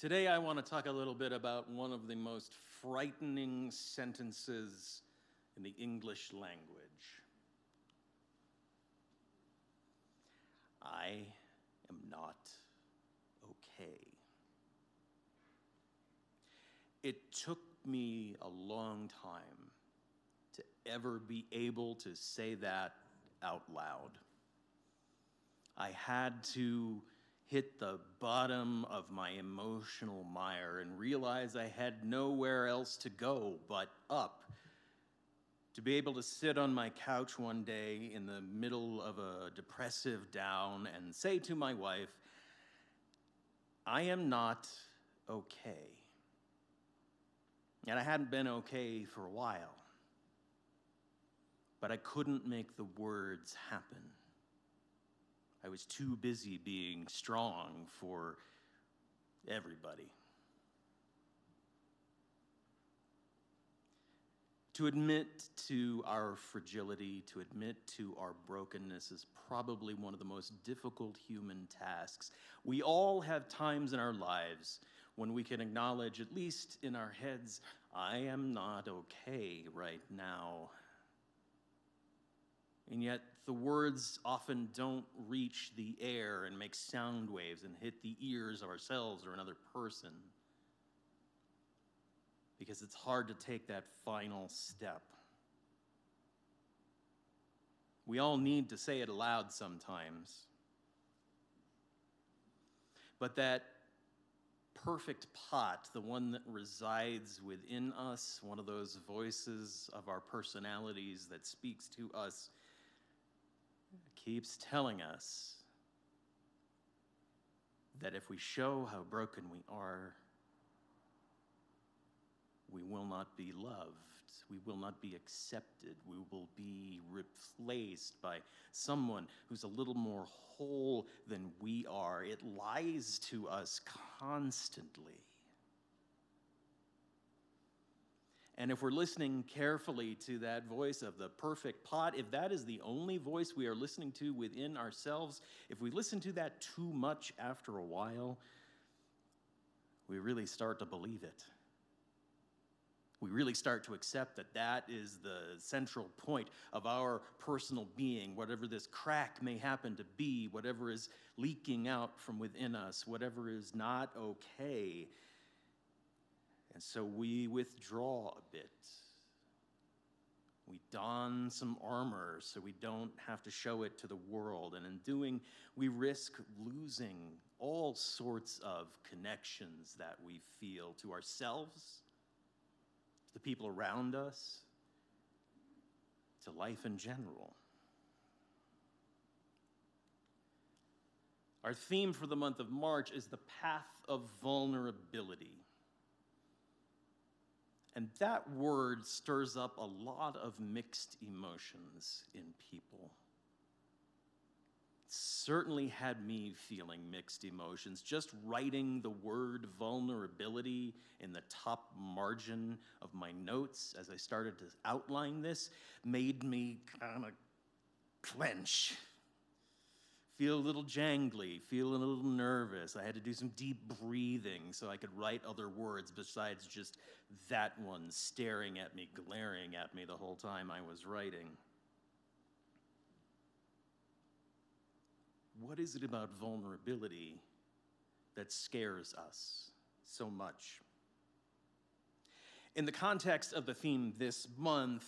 Today, I want to talk a little bit about one of the most frightening sentences in the English language. I am not okay. It took me a long time to ever be able to say that out loud. I had to hit the bottom of my emotional mire and realize I had nowhere else to go but up. To be able to sit on my couch one day in the middle of a depressive down and say to my wife, I am not okay. And I hadn't been okay for a while, but I couldn't make the words happen. I was too busy being strong for everybody. To admit to our fragility, to admit to our brokenness is probably one of the most difficult human tasks. We all have times in our lives when we can acknowledge, at least in our heads, I am not okay right now. And yet, the words often don't reach the air and make sound waves and hit the ears of ourselves or another person. Because it's hard to take that final step. We all need to say it aloud sometimes. But that perfect pot, the one that resides within us, one of those voices of our personalities that speaks to us keeps telling us that if we show how broken we are, we will not be loved. We will not be accepted. We will be replaced by someone who's a little more whole than we are. It lies to us constantly. And if we're listening carefully to that voice of the perfect pot, if that is the only voice we are listening to within ourselves, if we listen to that too much after a while, we really start to believe it. We really start to accept that that is the central point of our personal being, whatever this crack may happen to be, whatever is leaking out from within us, whatever is not okay and so we withdraw a bit. We don some armor so we don't have to show it to the world. And in doing, we risk losing all sorts of connections that we feel to ourselves, to the people around us, to life in general. Our theme for the month of March is the path of vulnerability. And that word stirs up a lot of mixed emotions in people. It certainly had me feeling mixed emotions. Just writing the word vulnerability in the top margin of my notes as I started to outline this made me kind of clench feel a little jangly, feel a little nervous. I had to do some deep breathing so I could write other words besides just that one staring at me, glaring at me the whole time I was writing. What is it about vulnerability that scares us so much? In the context of the theme this month,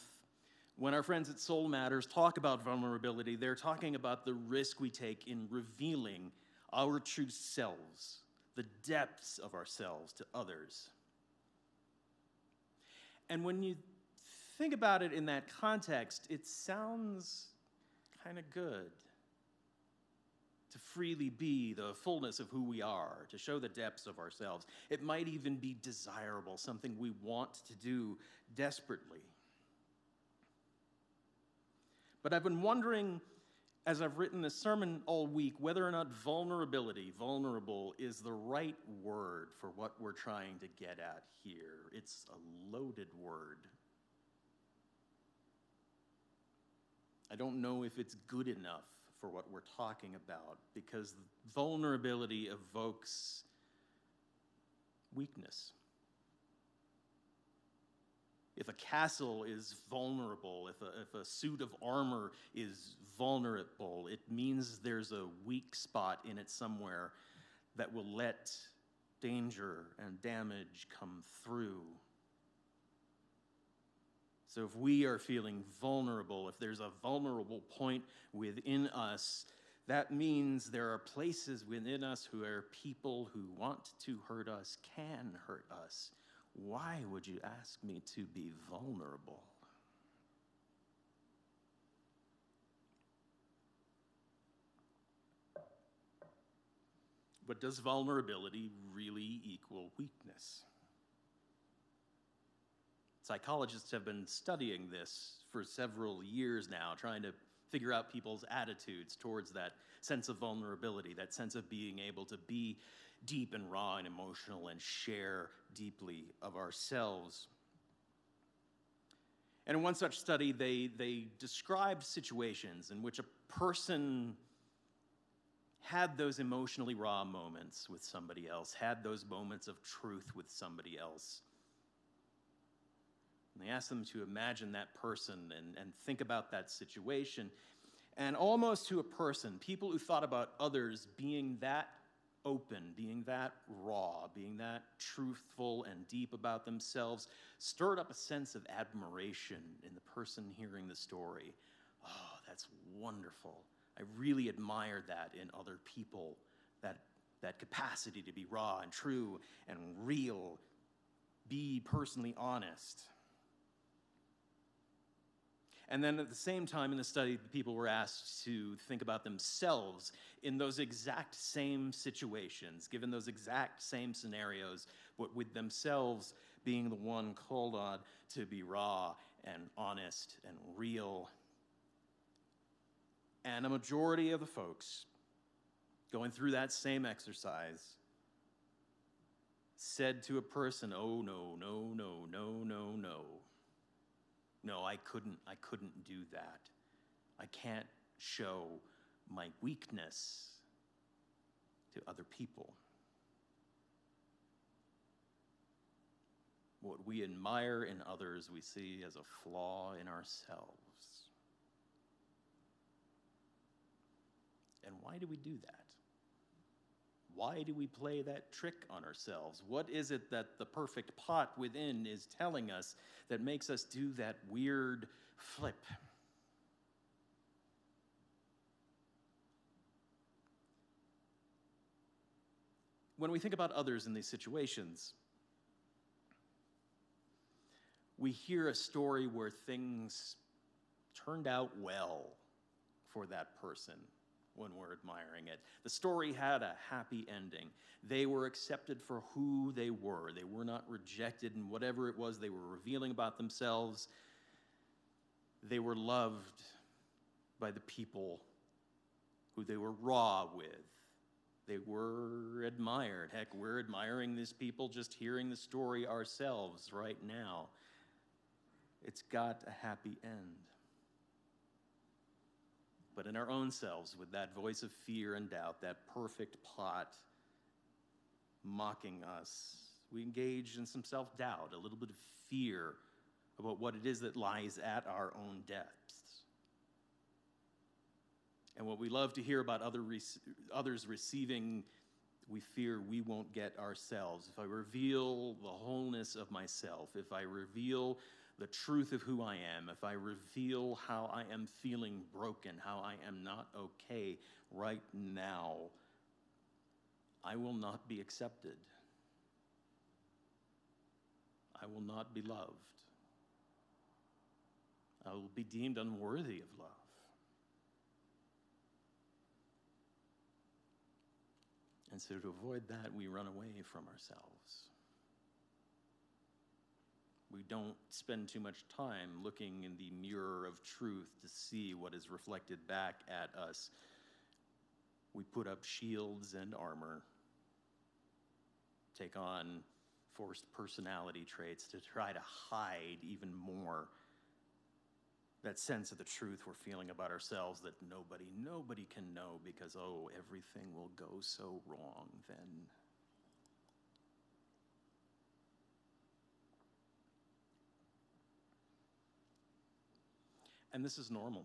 when our friends at Soul Matters talk about vulnerability, they're talking about the risk we take in revealing our true selves, the depths of ourselves to others. And when you think about it in that context, it sounds kind of good to freely be the fullness of who we are, to show the depths of ourselves. It might even be desirable, something we want to do desperately. But I've been wondering, as I've written this sermon all week, whether or not vulnerability, vulnerable, is the right word for what we're trying to get at here. It's a loaded word. I don't know if it's good enough for what we're talking about because vulnerability evokes weakness. If a castle is vulnerable, if a, if a suit of armor is vulnerable, it means there's a weak spot in it somewhere that will let danger and damage come through. So, if we are feeling vulnerable, if there's a vulnerable point within us, that means there are places within us where people who want to hurt us can hurt us. Why would you ask me to be vulnerable? But does vulnerability really equal weakness? Psychologists have been studying this for several years now, trying to figure out people's attitudes towards that sense of vulnerability, that sense of being able to be deep and raw and emotional and share deeply of ourselves. And in one such study, they, they described situations in which a person had those emotionally raw moments with somebody else, had those moments of truth with somebody else. And they asked them to imagine that person and, and think about that situation. And almost to a person, people who thought about others being that open, being that raw, being that truthful and deep about themselves, stirred up a sense of admiration in the person hearing the story. Oh, that's wonderful. I really admired that in other people, that, that capacity to be raw and true and real, be personally honest. And then at the same time in the study, people were asked to think about themselves in those exact same situations, given those exact same scenarios, but with themselves being the one called on to be raw and honest and real. And a majority of the folks going through that same exercise said to a person, Oh, no, no, no, no, no, no. No, I couldn't, I couldn't do that. I can't show my weakness to other people. What we admire in others, we see as a flaw in ourselves. And why do we do that? Why do we play that trick on ourselves? What is it that the perfect pot within is telling us that makes us do that weird flip? When we think about others in these situations, we hear a story where things turned out well for that person when we're admiring it. The story had a happy ending. They were accepted for who they were, they were not rejected in whatever it was they were revealing about themselves. They were loved by the people who they were raw with. They were admired. Heck, we're admiring these people just hearing the story ourselves right now. It's got a happy end but in our own selves with that voice of fear and doubt, that perfect pot mocking us. We engage in some self doubt, a little bit of fear about what it is that lies at our own depths. And what we love to hear about other rec- others receiving, we fear we won't get ourselves. If I reveal the wholeness of myself, if I reveal the truth of who I am, if I reveal how I am feeling broken, how I am not okay right now, I will not be accepted. I will not be loved. I will be deemed unworthy of love. And so, to avoid that, we run away from ourselves. We don't spend too much time looking in the mirror of truth to see what is reflected back at us. We put up shields and armor, take on forced personality traits to try to hide even more that sense of the truth we're feeling about ourselves that nobody, nobody can know because, oh, everything will go so wrong then. And this is normal.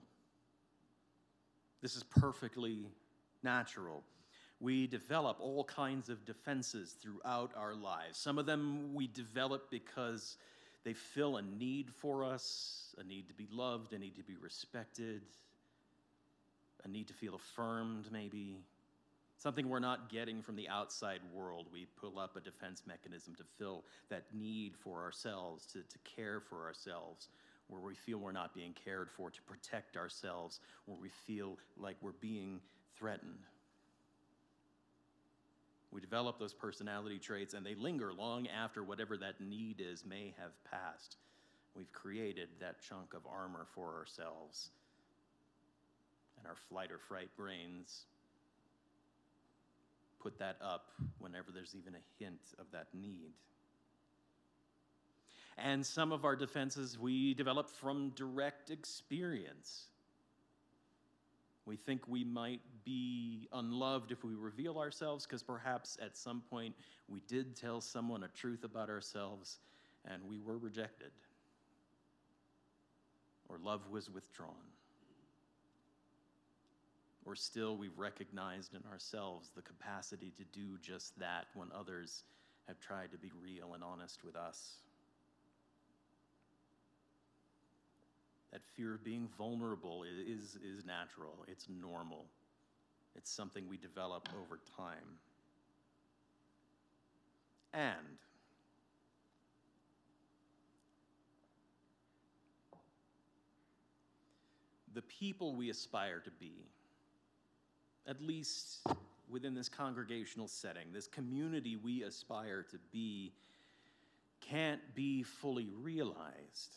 This is perfectly natural. We develop all kinds of defenses throughout our lives. Some of them we develop because they fill a need for us a need to be loved, a need to be respected, a need to feel affirmed, maybe. Something we're not getting from the outside world. We pull up a defense mechanism to fill that need for ourselves, to, to care for ourselves, where we feel we're not being cared for, to protect ourselves, where we feel like we're being threatened. We develop those personality traits and they linger long after whatever that need is may have passed. We've created that chunk of armor for ourselves. And our flight or fright brains put that up whenever there's even a hint of that need. And some of our defenses we develop from direct experience. We think we might be unloved if we reveal ourselves because perhaps at some point we did tell someone a truth about ourselves and we were rejected or love was withdrawn. Or still, we've recognized in ourselves the capacity to do just that when others have tried to be real and honest with us. That fear of being vulnerable is, is natural, it's normal, it's something we develop over time. And the people we aspire to be, at least within this congregational setting, this community we aspire to be, can't be fully realized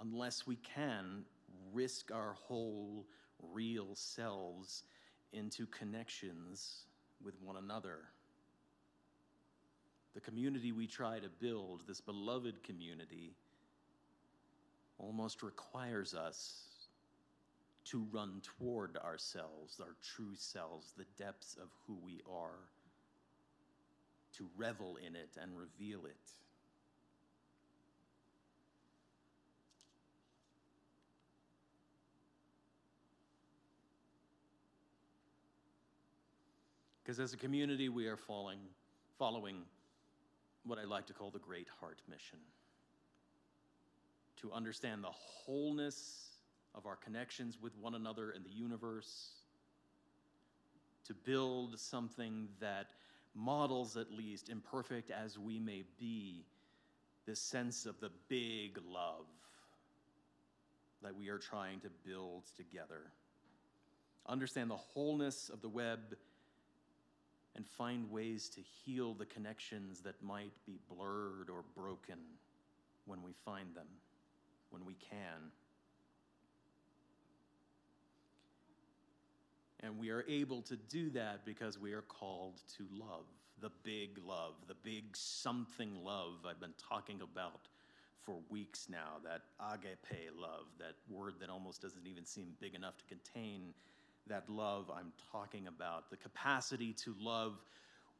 unless we can risk our whole real selves into connections with one another. The community we try to build, this beloved community, almost requires us to run toward ourselves, our true selves, the depths of who we are, to revel in it and reveal it. Because as a community, we are falling, following what I like to call the Great Heart Mission to understand the wholeness of our connections with one another and the universe, to build something that models, at least imperfect as we may be, this sense of the big love that we are trying to build together. Understand the wholeness of the web and find ways to heal the connections that might be blurred or broken when we find them when we can. And we are able to do that because we are called to love, the big love, the big something love I've been talking about for weeks now, that agape love, that word that almost doesn't even seem big enough to contain that love I'm talking about, the capacity to love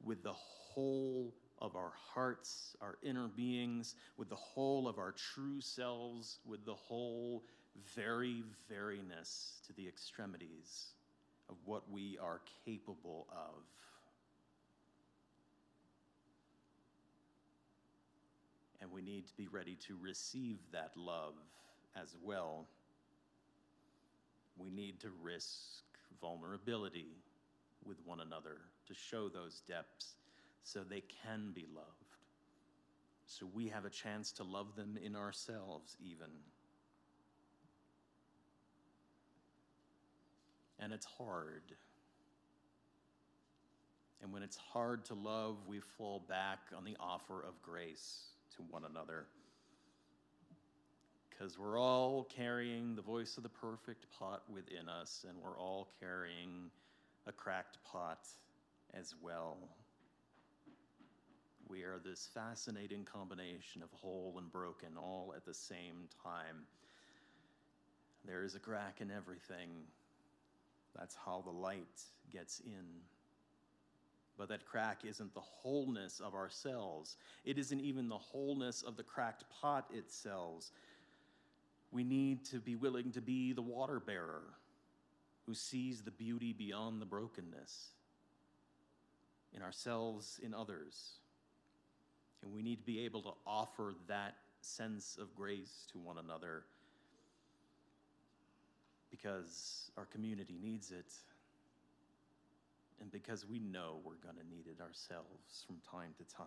with the whole of our hearts, our inner beings, with the whole of our true selves, with the whole very veryness to the extremities of what we are capable of. And we need to be ready to receive that love as well. We need to risk vulnerability with one another to show those depths so they can be loved. So we have a chance to love them in ourselves, even. And it's hard. And when it's hard to love, we fall back on the offer of grace to one another. Because we're all carrying the voice of the perfect pot within us, and we're all carrying a cracked pot as well. We are this fascinating combination of whole and broken all at the same time. There is a crack in everything. That's how the light gets in. But that crack isn't the wholeness of ourselves. It isn't even the wholeness of the cracked pot itself. We need to be willing to be the water bearer who sees the beauty beyond the brokenness in ourselves, in others. And we need to be able to offer that sense of grace to one another because our community needs it and because we know we're going to need it ourselves from time to time.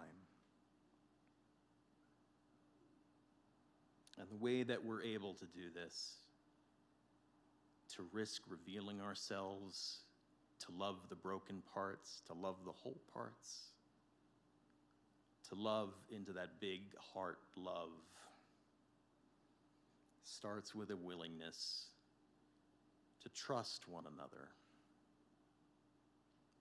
And the way that we're able to do this, to risk revealing ourselves, to love the broken parts, to love the whole parts, to love into that big heart love, starts with a willingness to trust one another.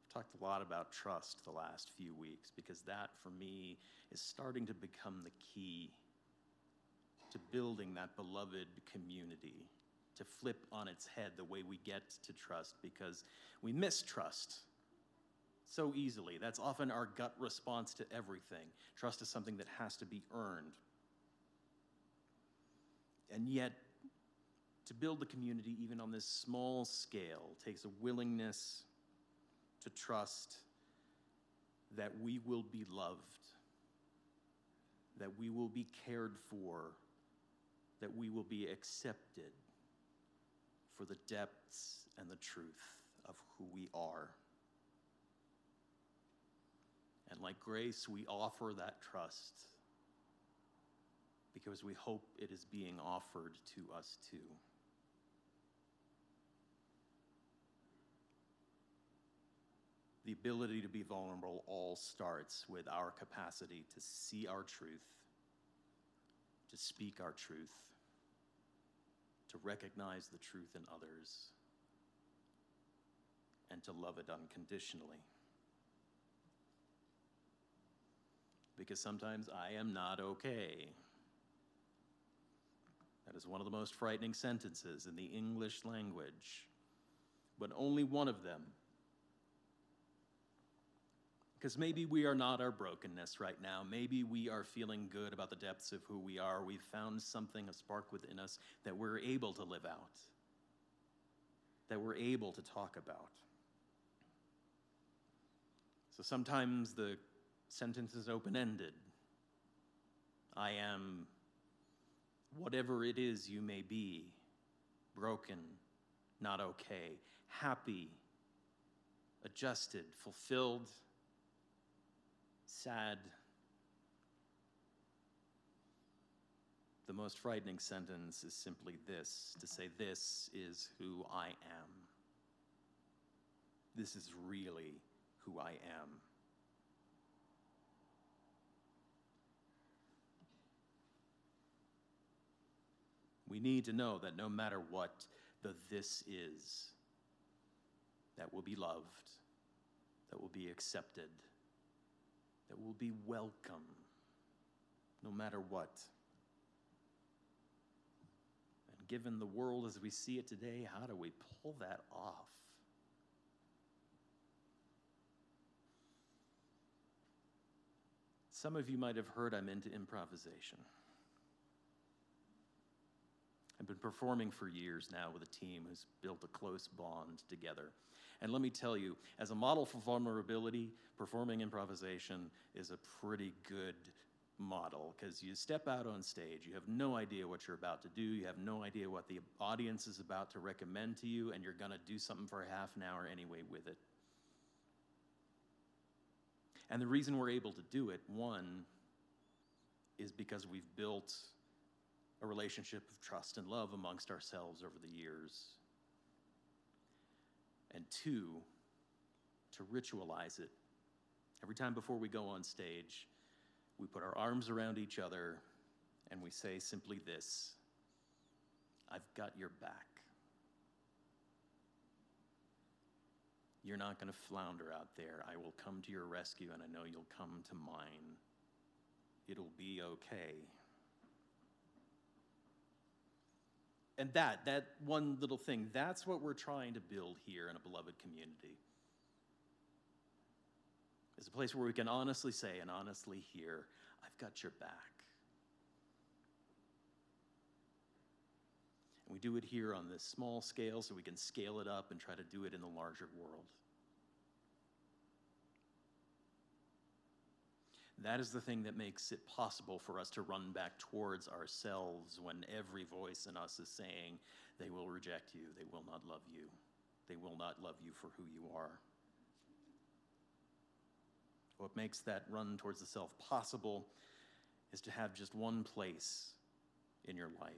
I've talked a lot about trust the last few weeks because that, for me, is starting to become the key to building that beloved community, to flip on its head the way we get to trust because we mistrust so easily. That's often our gut response to everything. Trust is something that has to be earned. And yet, to build the community, even on this small scale, takes a willingness to trust that we will be loved, that we will be cared for, that we will be accepted for the depths and the truth of who we are. And like grace, we offer that trust because we hope it is being offered to us too. The ability to be vulnerable all starts with our capacity to see our truth, to speak our truth, to recognize the truth in others, and to love it unconditionally. Because sometimes I am not okay. That is one of the most frightening sentences in the English language, but only one of them because maybe we are not our brokenness right now. Maybe we are feeling good about the depths of who we are. We've found something, a spark within us that we're able to live out, that we're able to talk about. So sometimes the sentence is open ended. I am whatever it is you may be broken, not okay, happy, adjusted, fulfilled sad. The most frightening sentence is simply this to say, This is who I am. This is really who I am. We need to know that no matter what the this is, that will be loved, that will be accepted that will be welcome no matter what. And given the world as we see it today, how do we pull that off? Some of you might have heard I'm into improvisation. I've been performing for years now with a team who's built a close bond together. And let me tell you, as a model for vulnerability, performing improvisation is a pretty good model because you step out on stage, you have no idea what you're about to do, you have no idea what the audience is about to recommend to you, and you're going to do something for half an hour anyway with it. And the reason we're able to do it, one, is because we've built a relationship of trust and love amongst ourselves over the years and two, to ritualize it. Every time before we go on stage, we put our arms around each other and we say simply this I've got your back. You're not going to flounder out there. I will come to your rescue and I know you'll come to mine. It'll be okay. And that, that one little thing, that's what we're trying to build here in a beloved community. It's a place where we can honestly say and honestly hear, I've got your back. And we do it here on this small scale so we can scale it up and try to do it in the larger world. That is the thing that makes it possible for us to run back towards ourselves when every voice in us is saying, they will reject you, they will not love you, they will not love you for who you are. What makes that run towards the self possible is to have just one place in your life,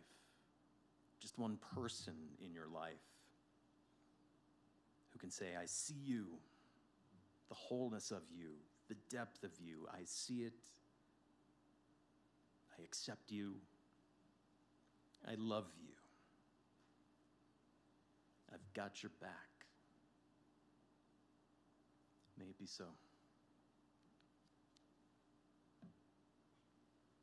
just one person in your life who can say, I see you, the wholeness of you, the depth of you. I see it. I accept you. I love you. I've got your back. May it be so.